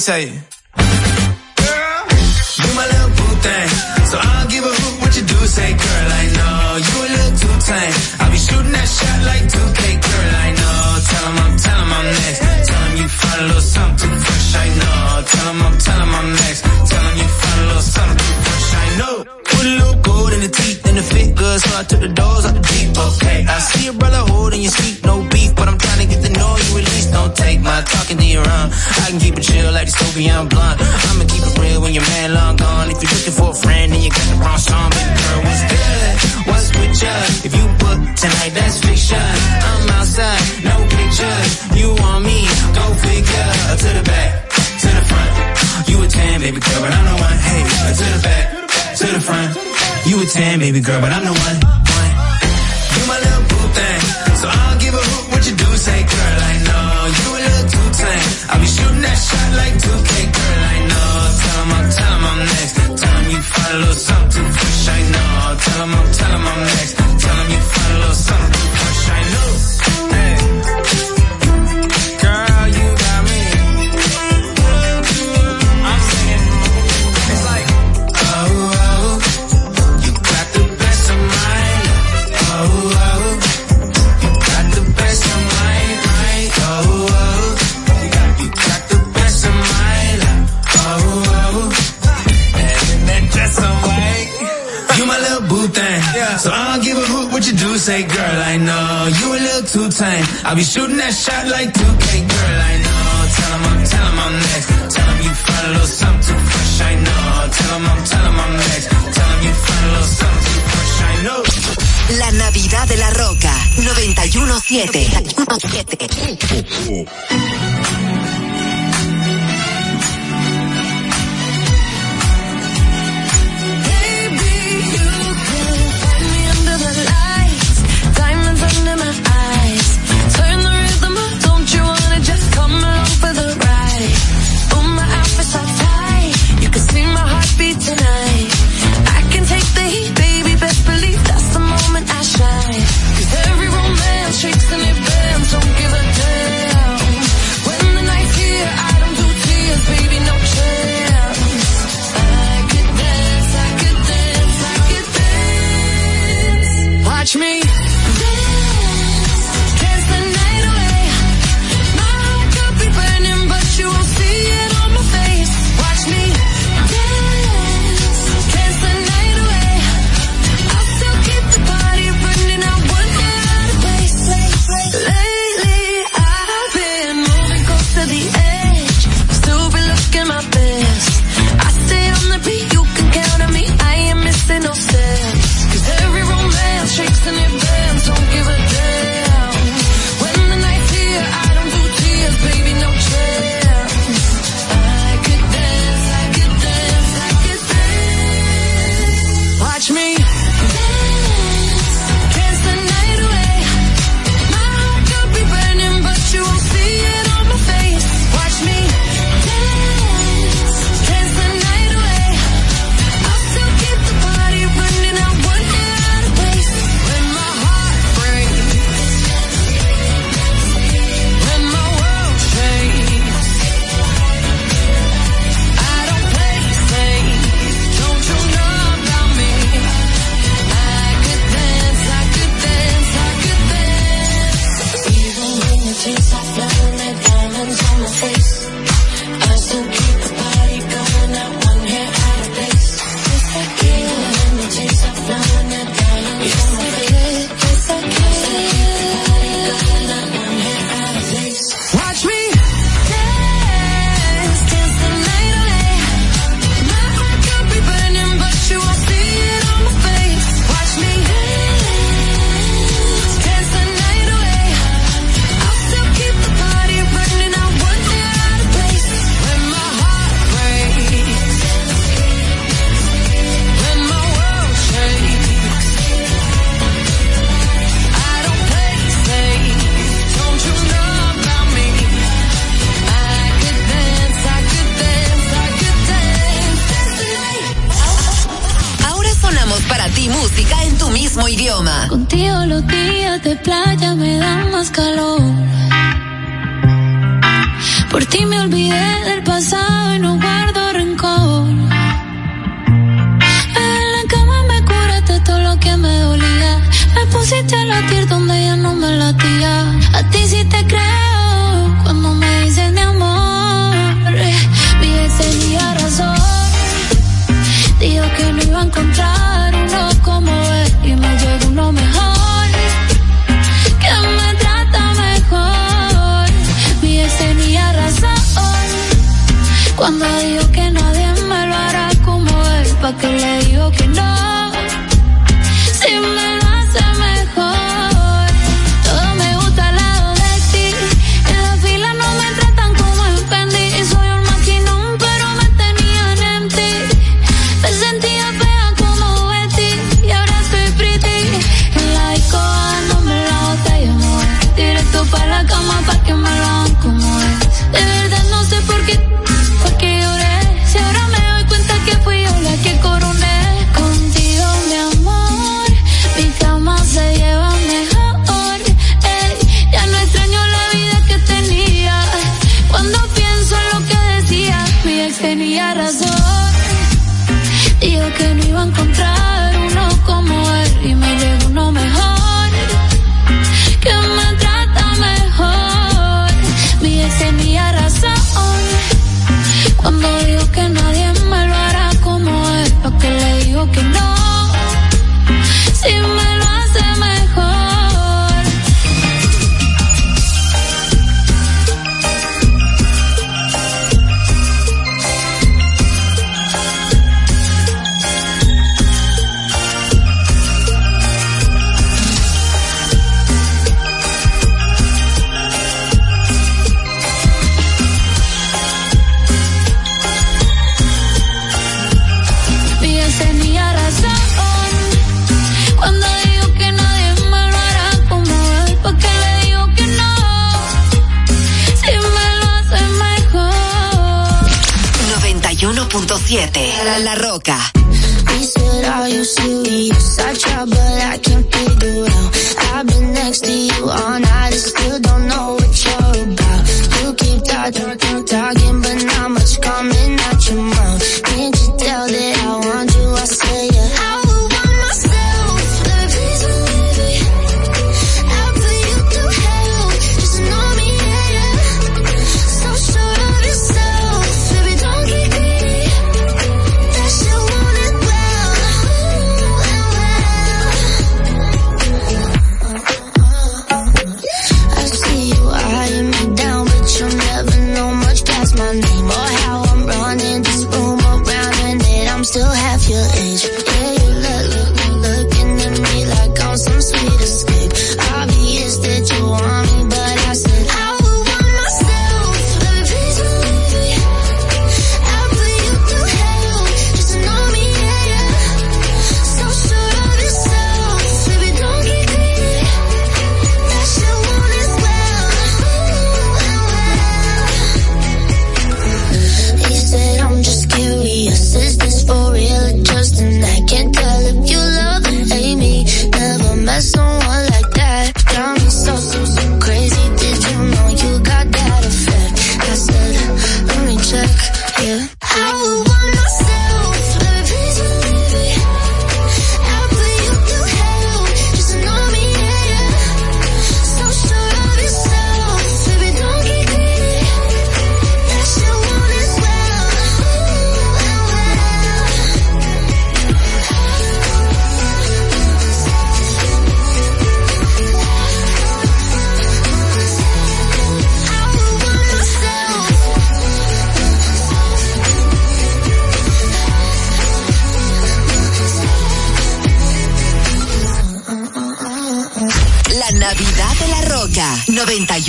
say, like this movie, I'm blunt. I'ma keep it real when your man long gone. If you're looking for a friend and you got the wrong song, baby girl, what's good? What's with you? If you book tonight, that's fiction. I'm outside, no pictures. You want me? Go figure. To the back, to the front. You a 10, baby girl, but I'm the one. Hey, to the back, to the front. You a 10, baby girl, but I'm the one. one. You my little boo thing, so I'll give a hoot what you do say, girl. I be shooting that shot like 2K, girl, I know. Tell him I'm, tell him I'm next. Tell him you find a little something fresh, I know. Tell him I'm, tell him I'm next. Tell him you find a little something fresh, I know. Say, girl, I know you a little too tame. I'll be shooting that shot like 2K, girl, I know. Tell him I'm, tell him I'm next. Tell him you find a little something too fresh, I know. Tell him I'm, tell him I'm next. Tell him you find a little something too fresh, I know. La Navidad de la Roca 917. 917. Cuando digo que que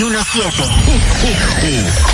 91.7.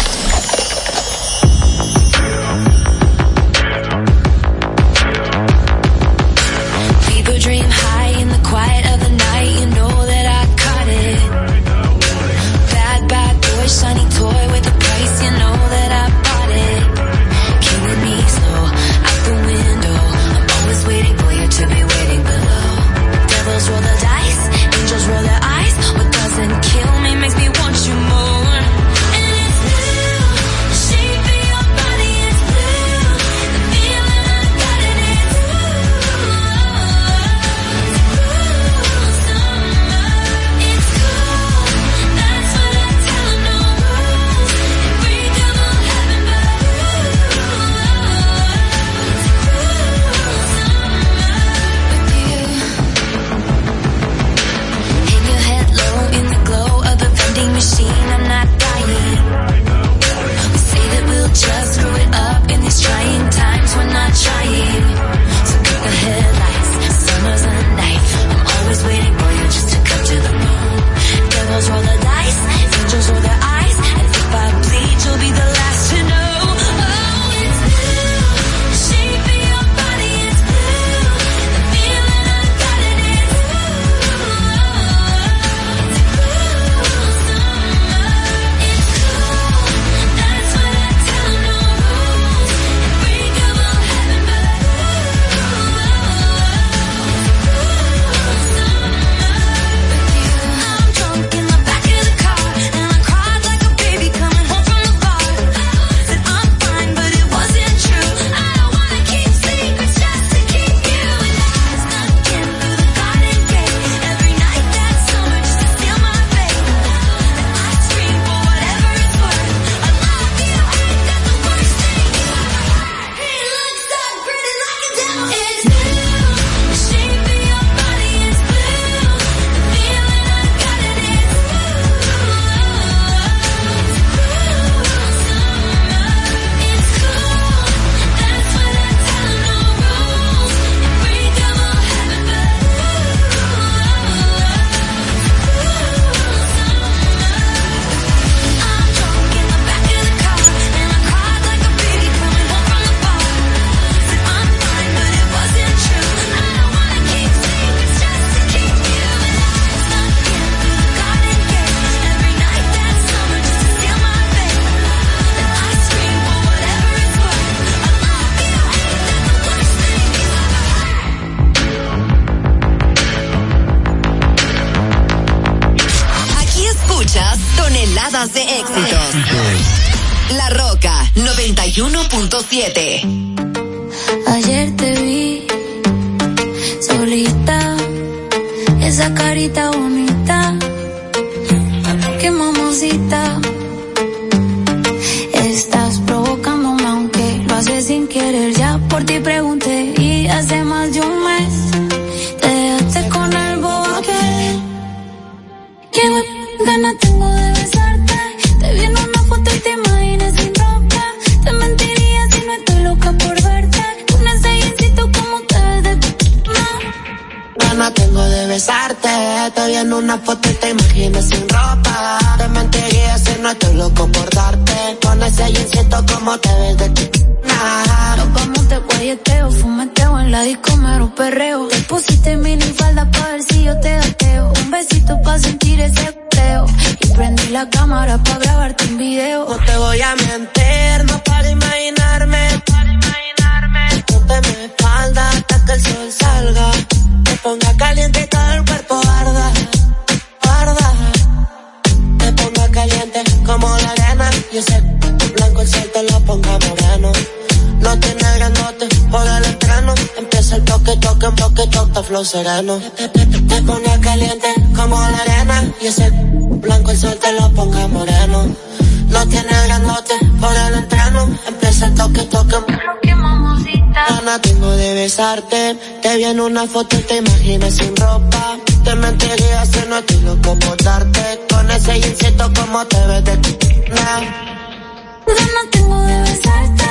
sin querer. Ya por ti pregunté y hace más de un mes te dejaste con el bobo. Qué gana tengo de besarte. Te vi en una foto y te imaginas sin ropa. Te mentiría si no estoy loca por verte. Un ensayecito como te ves de no. Gana tengo de besarte. Te vi en una foto y te imaginas sin ropa. Te mentiría si no estoy loco por darte. Con ese jeansito como te ves de nah. Nos vamos de guayeteo, fumeteo en la disco mero perreo. Te pusiste mini falda pa' ver si yo te gateo. Un besito pa' sentir ese peo. Y prendí la cámara pa' grabarte un video. No te voy a mentir, no para imaginarme. Ponte mi espalda hasta que el sol salga. Te ponga caliente y todo el cuerpo arda, arda. Te ponga caliente como la arena. Y ese blanco el sol lo ponga moreno. No tiene grandote por el entreno. Empieza el toque, toque, toque, toque, flow sereno. Te, te, te, te pone caliente como la arena. Y ese blanco el sol te lo ponga moreno. No tiene grandote por el entreno. Empieza el toque, toque. Gana tengo de besarte. Te vi en una foto y te imaginas sin ropa. Te mentiría si no estoy loco por darte. Con ese jeansito como te ves de nah. Ganas tengo de besarte.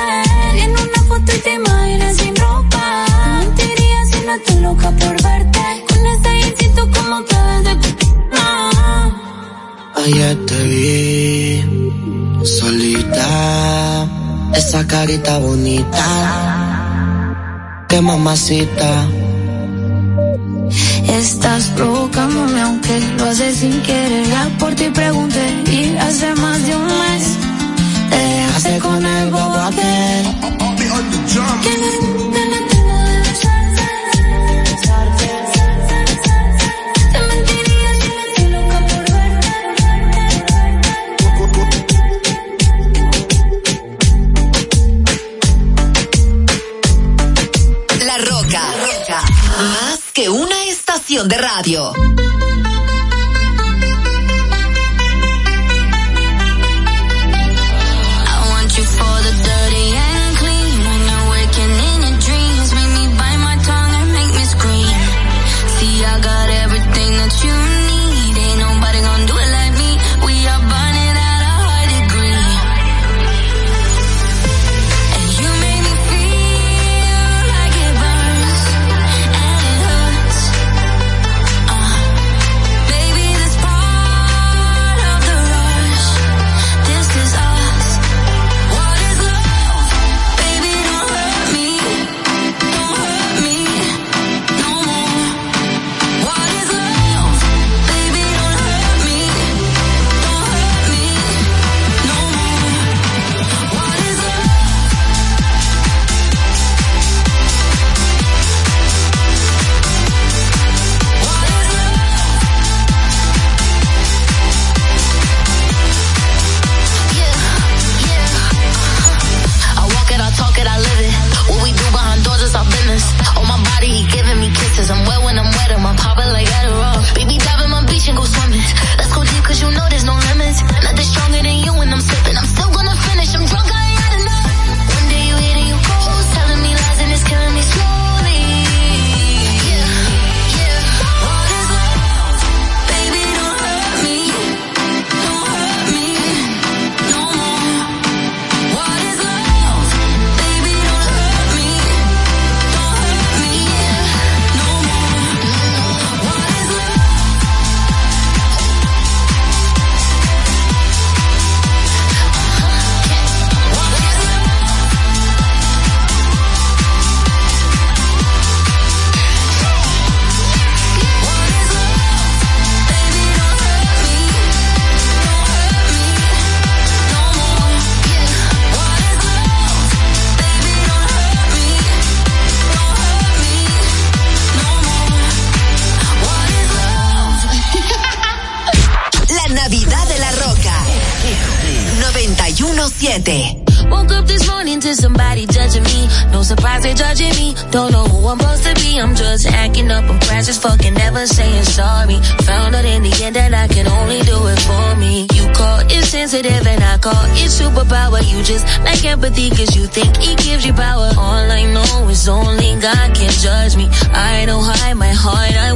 En una foto y te imaginas sin ropa. Te mentiría si no estoy loca por verte. Con ese jeansito como te ves de no. Ayer te vi solita, esa carita bonita, qué mamacita. Estás provocándome aunque lo haces sin querer. Ya por ti pregunté y hace más de un mes dejaste con el bobo aquel. Saying sorry. Found out in the end that I can only do it for me. You call it sensitive and I call it superpower. You just like empathy cause you think it gives you power. All I know is only God can judge me. I don't hide my heart. I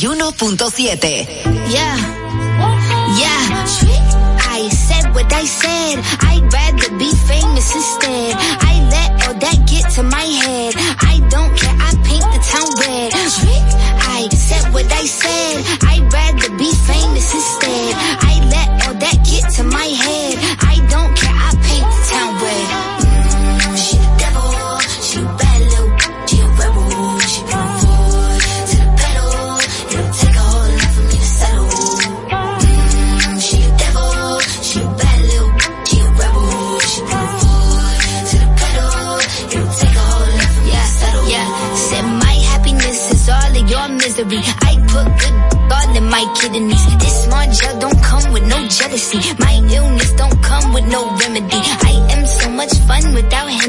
91.7. Yeah. Yeah. I said what I said. I'd rather be famous instead.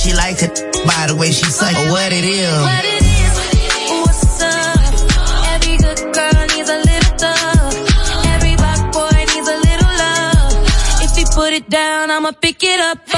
she likes it by the way she suck or what it is. What it is, what's up? Every good girl needs a little thug. Every boy needs a little love. If he put it down, I'ma pick it up.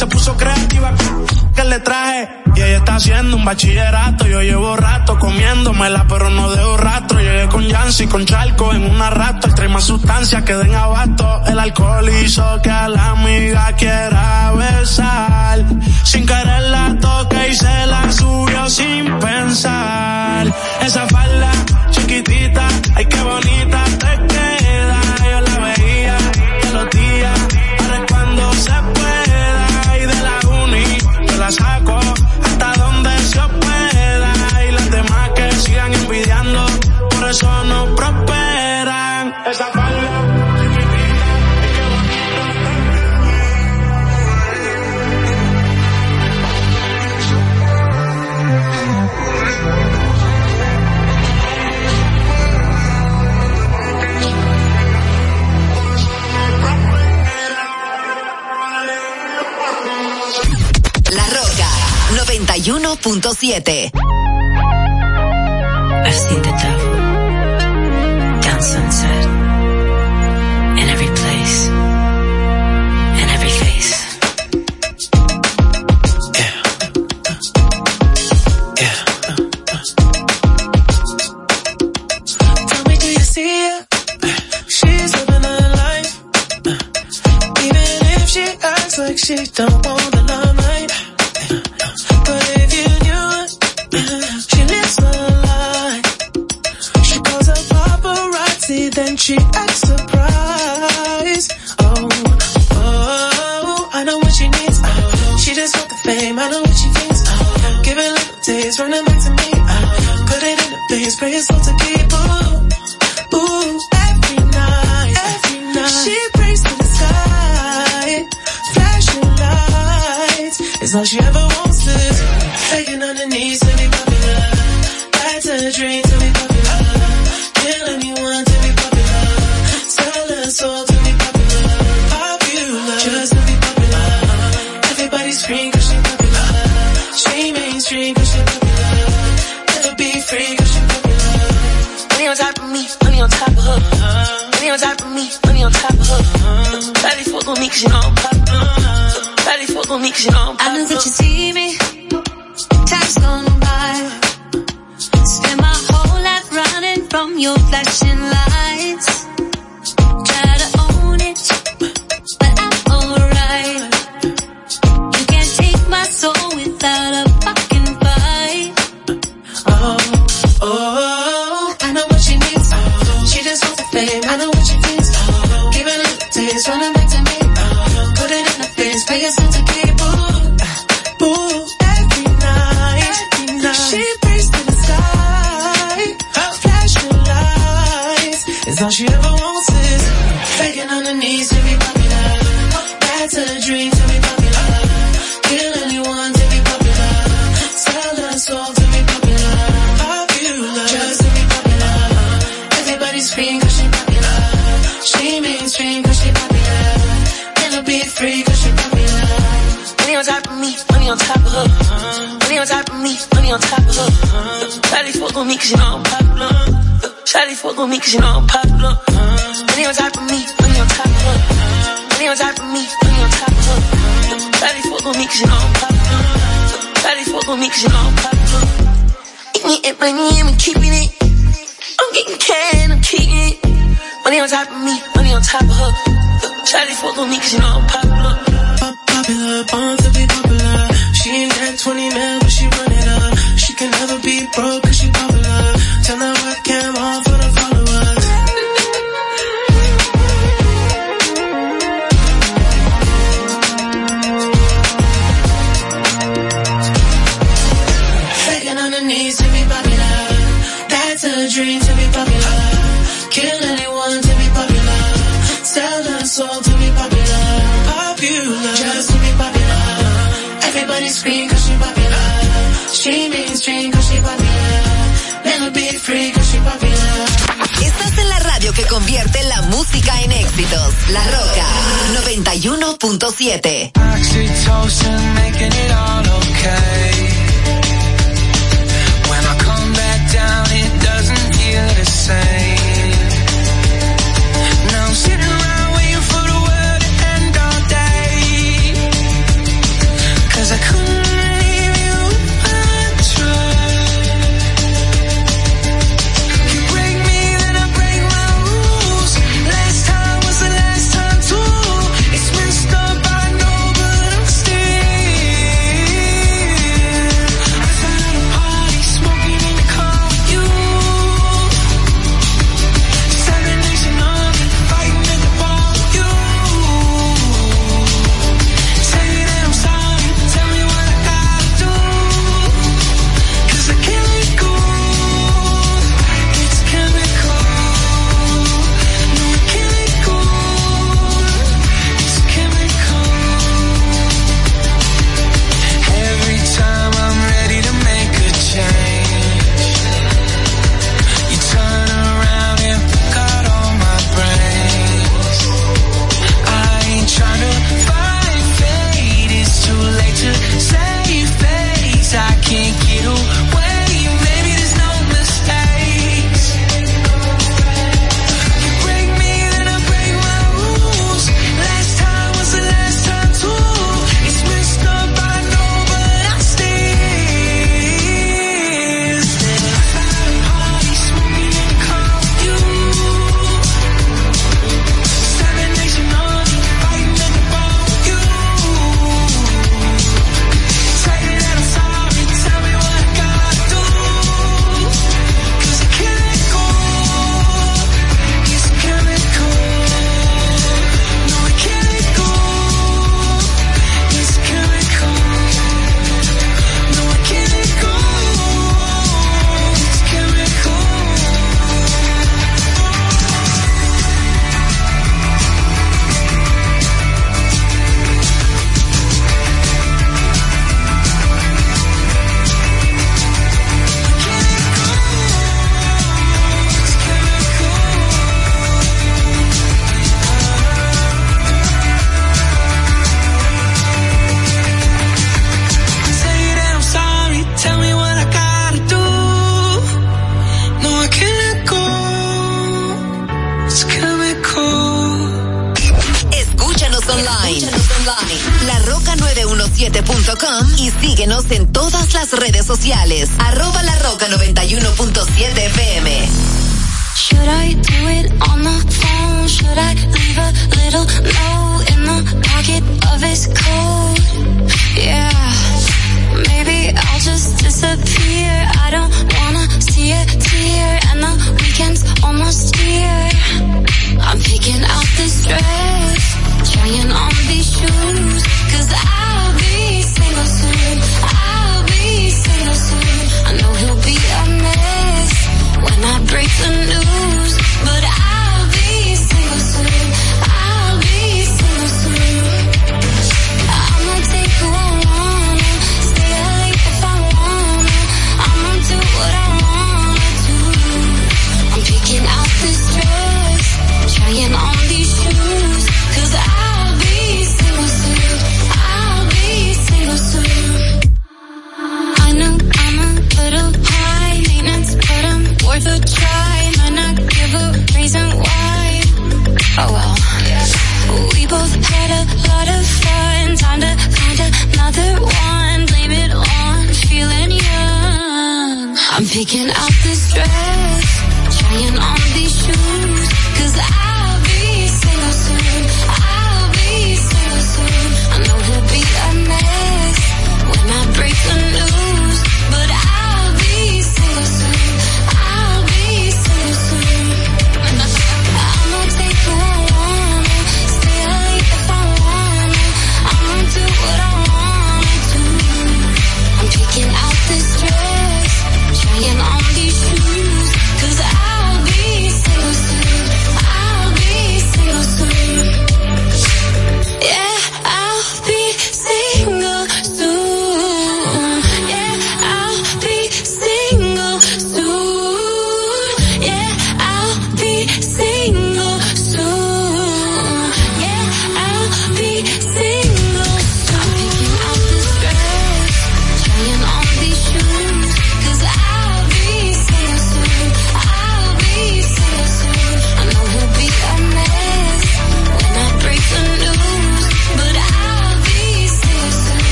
se puso creativa que le traje. Y ella está haciendo un bachillerato. Yo llevo rato comiéndomela, pero no dejo rastro. Llegué con Yancy, con Charco en una rato. El más sustancia que den abasto. El alcohol hizo que a la amiga quiera besar. Sin querer la toque y se la subió sin pensar. Esa falda chiquitita, hay que volver 106.7. you música en éxitos. La Roca 91.7.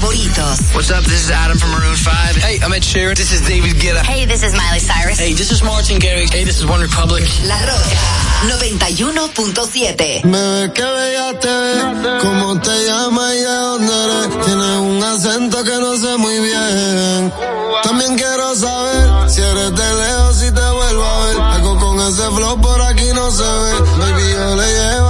favoritos. What's up? This is Adam from Maroon 5. Hey, I'm Ed Sheeran. This is David Guetta. Hey, this is Miley Cyrus. Hey, this is Martin Garrix. Hey, this is One Republic. La Roca 91.7. Me ves que bella te cómo te llamas y de dónde eres. Tienes un acento que no sé muy bien. También quiero saber si eres de lejos, si te vuelvo a ver. Algo con ese flow por aquí no se ve. Baby, yo le llevo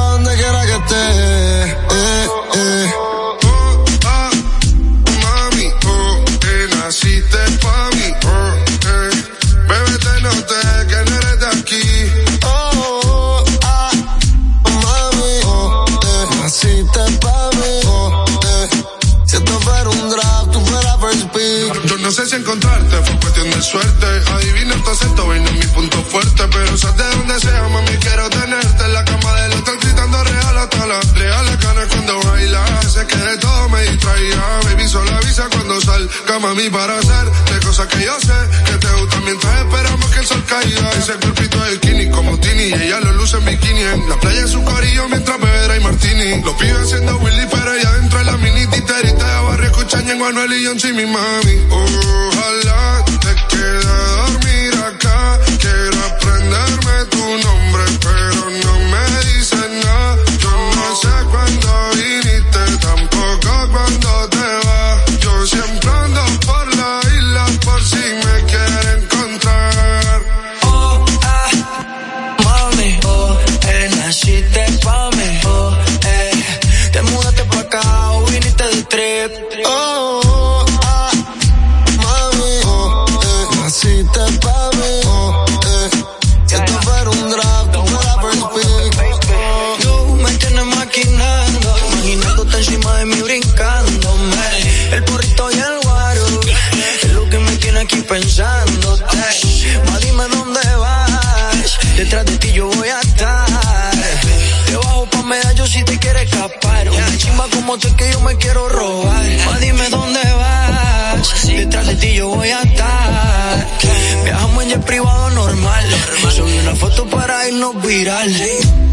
cama a mí para hacerte cosas que yo sé que te gustan mientras esperamos que el sol caiga. Ese cuerpito de skinny como Tini y ella lo luce en bikini en la playa en su corillo mientras beberá y martini. Los pibes haciendo Willy pero ella dentro de la mini titerita de barrio escuchan en Manuel y John mi mami. Ojalá te quede a dormir acá, quiero aprenderme tu nombre pero no mí. Oh, eh. Un draft, tú fuera first pick. Tú me tienes maquinando, imaginándote encima de mí brincándome. El porrito y el guaro, es lo que me tiene aquí pensándote. Ma, dime dónde vas, detrás de ti yo voy a estar. Te bajo pa' medallo si te quieres escapar. Una chimba como tú es que yo me quiero robar. Ma, dime dónde hacernos viral.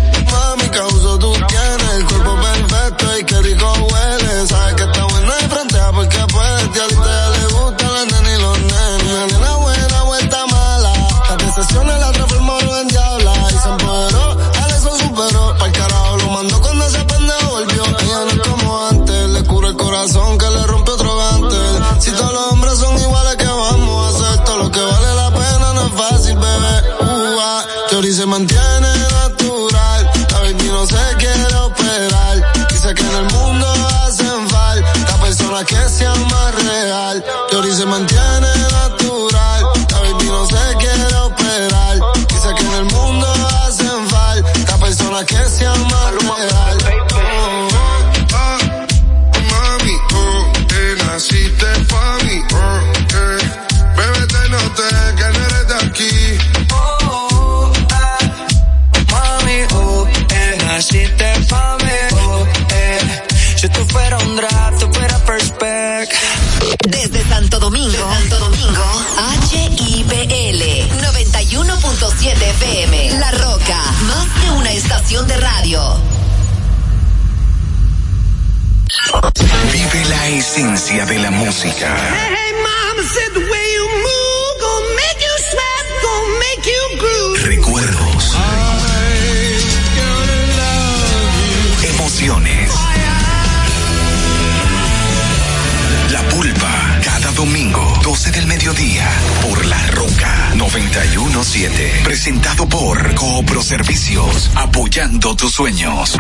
Vive la esencia de la música. 7. Presentado por Coopro Servicios, apoyando tus sueños.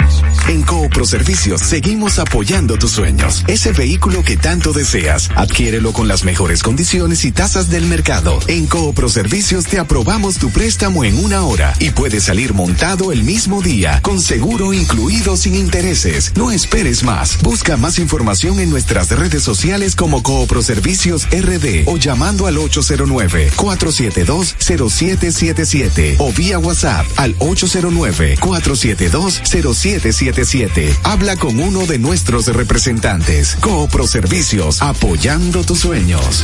En Coopro Servicios seguimos apoyando tus sueños. Ese vehículo que tanto deseas, adquiérelo con las mejores condiciones y tasas del mercado. En Coopro Servicios te aprobamos tu préstamo en una hora y puedes salir montado el mismo día, con seguro incluido sin intereses. No esperes más. Busca más información en nuestras redes sociales como Coopro Servicios RD o llamando al 809 472 07 o vía WhatsApp al 809-472-0777. Habla con uno de nuestros representantes. Coopro Servicios, apoyando tus sueños.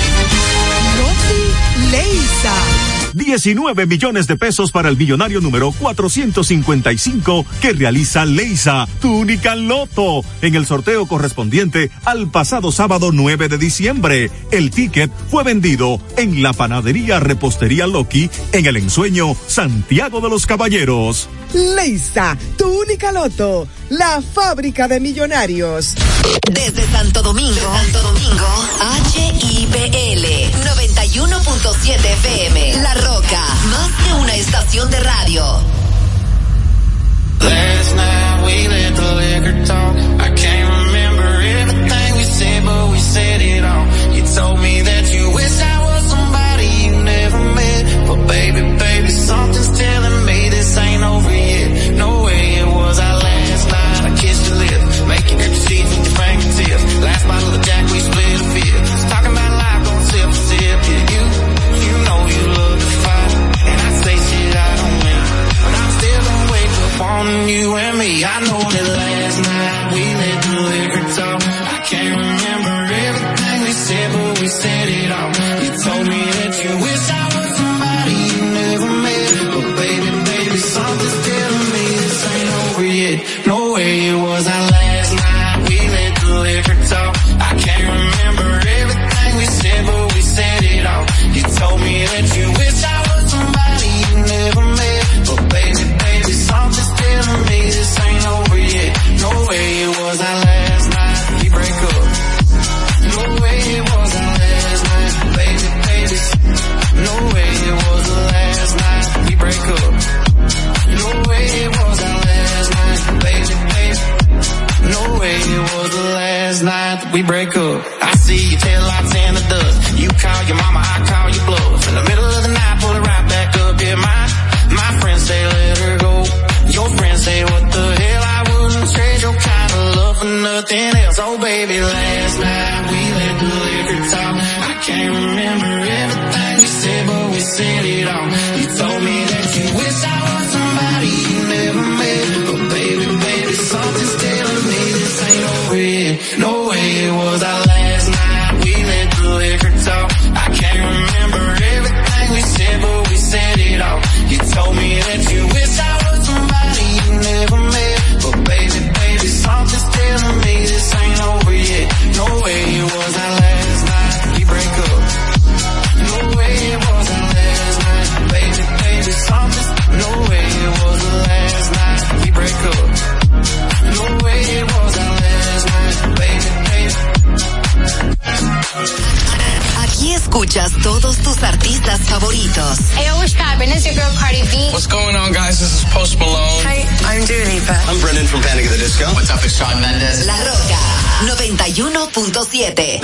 Rosy Leisa. 19 millones de pesos para el millonario número 455 que realiza Leisa, tu única loto, en el sorteo correspondiente al pasado sábado 9 de diciembre. El ticket fue vendido en la panadería Repostería Loki en el ensueño Santiago de los Caballeros. Leisa, tu loto la fábrica de millonarios. Desde Santo Domingo, Desde Santo Domingo, HIPL 91.7 FM, La Roca, más que una estación de radio. Shawn Mendes. La Roca 91.7.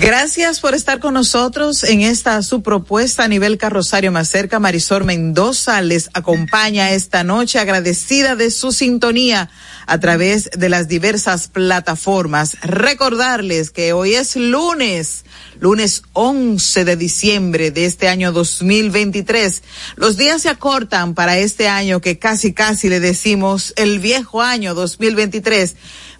Gracias por estar con nosotros en esta su propuesta a nivel carrosario más cerca. Marisol Mendoza les acompaña esta noche agradecida de su sintonía a través de las diversas plataformas. Recordarles que hoy es lunes, lunes 11 de diciembre de este año 2023. Los días se acortan para este año que casi casi le decimos el viejo año 2023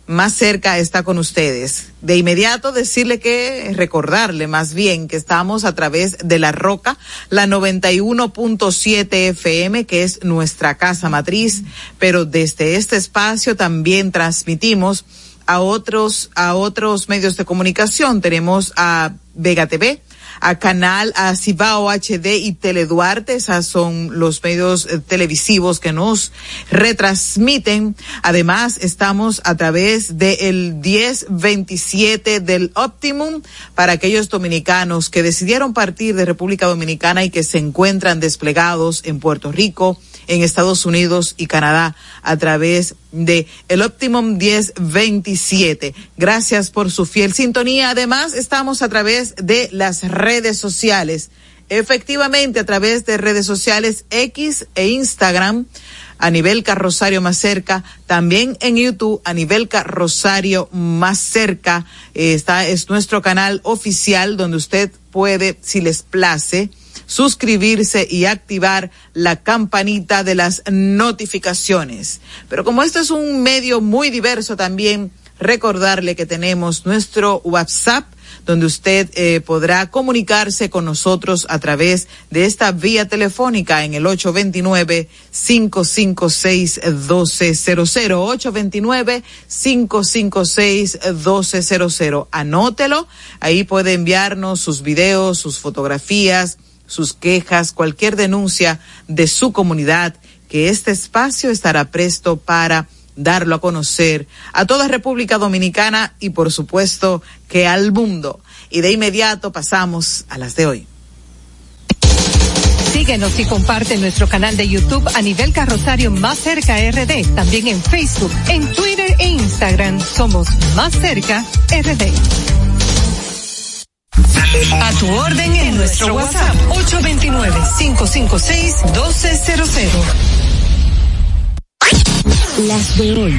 más cerca está con ustedes. De inmediato decirle que, recordarle más bien que estamos a través de La Roca, la 91.7 FM, que es nuestra casa matriz, pero desde este espacio también transmitimos a otros, a otros medios de comunicación. Tenemos a Vega TV, a Canal, a Cibao HD y Teleduarte. Esas son los medios eh, televisivos que nos retransmiten. Además, estamos a través del 1027 del Optimum para aquellos dominicanos que decidieron partir de República Dominicana y que se encuentran desplegados en Puerto Rico, en Estados Unidos y Canadá a través de el Optimum 1027. Gracias por su fiel sintonía. Además, estamos a través de las redes sociales. Efectivamente, a través de redes sociales X e Instagram a nivel Carrosario más cerca, también en YouTube a nivel Carrosario más cerca, eh, está es nuestro canal oficial donde usted puede, si les place, suscribirse y activar la campanita de las notificaciones. Pero como esto es un medio muy diverso también, recordarle que tenemos nuestro WhatsApp donde usted eh, podrá comunicarse con nosotros a través de esta vía telefónica en el 829-556-1200. 829-556-1200. Anótelo. Ahí puede enviarnos sus videos, sus fotografías, sus quejas, cualquier denuncia de su comunidad, que este espacio estará presto para darlo a conocer a toda República Dominicana y por supuesto que al mundo. Y de inmediato pasamos a las de hoy. Síguenos y comparte nuestro canal de YouTube a nivel carrosario Más Cerca RD. También en Facebook, en Twitter e Instagram somos Más Cerca RD. A tu orden en nuestro WhatsApp 829-556-1200. Las de hoy.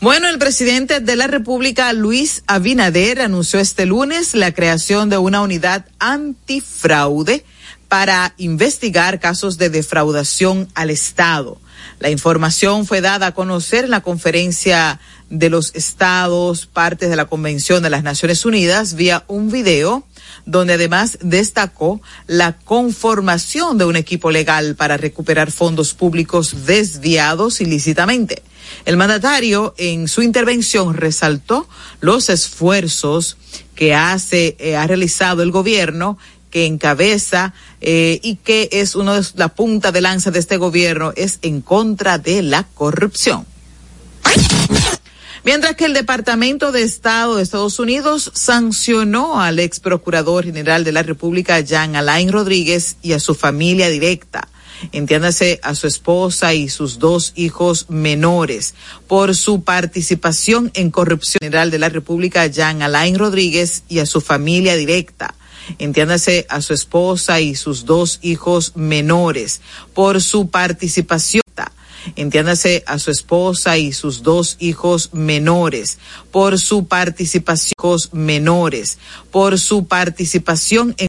Bueno, el presidente de la República, Luis Abinader, anunció este lunes la creación de una unidad antifraude para investigar casos de defraudación al Estado. La información fue dada a conocer en la conferencia de los estados, partes de la Convención de las Naciones Unidas, vía un video donde además destacó la conformación de un equipo legal para recuperar fondos públicos desviados ilícitamente. El mandatario en su intervención resaltó los esfuerzos que hace, eh, ha realizado el gobierno que encabeza eh, y que es uno de la punta de lanza de este gobierno es en contra de la corrupción. Mientras que el Departamento de Estado de Estados Unidos sancionó al ex procurador general de la República, Jean Alain Rodríguez, y a su familia directa, entiéndase a su esposa y sus dos hijos menores, por su participación en corrupción general de la República, Jean Alain Rodríguez, y a su familia directa entiéndase a su esposa y sus dos hijos menores, por su participación entiéndase a su esposa y sus dos hijos menores, por su participación menores, por su participación en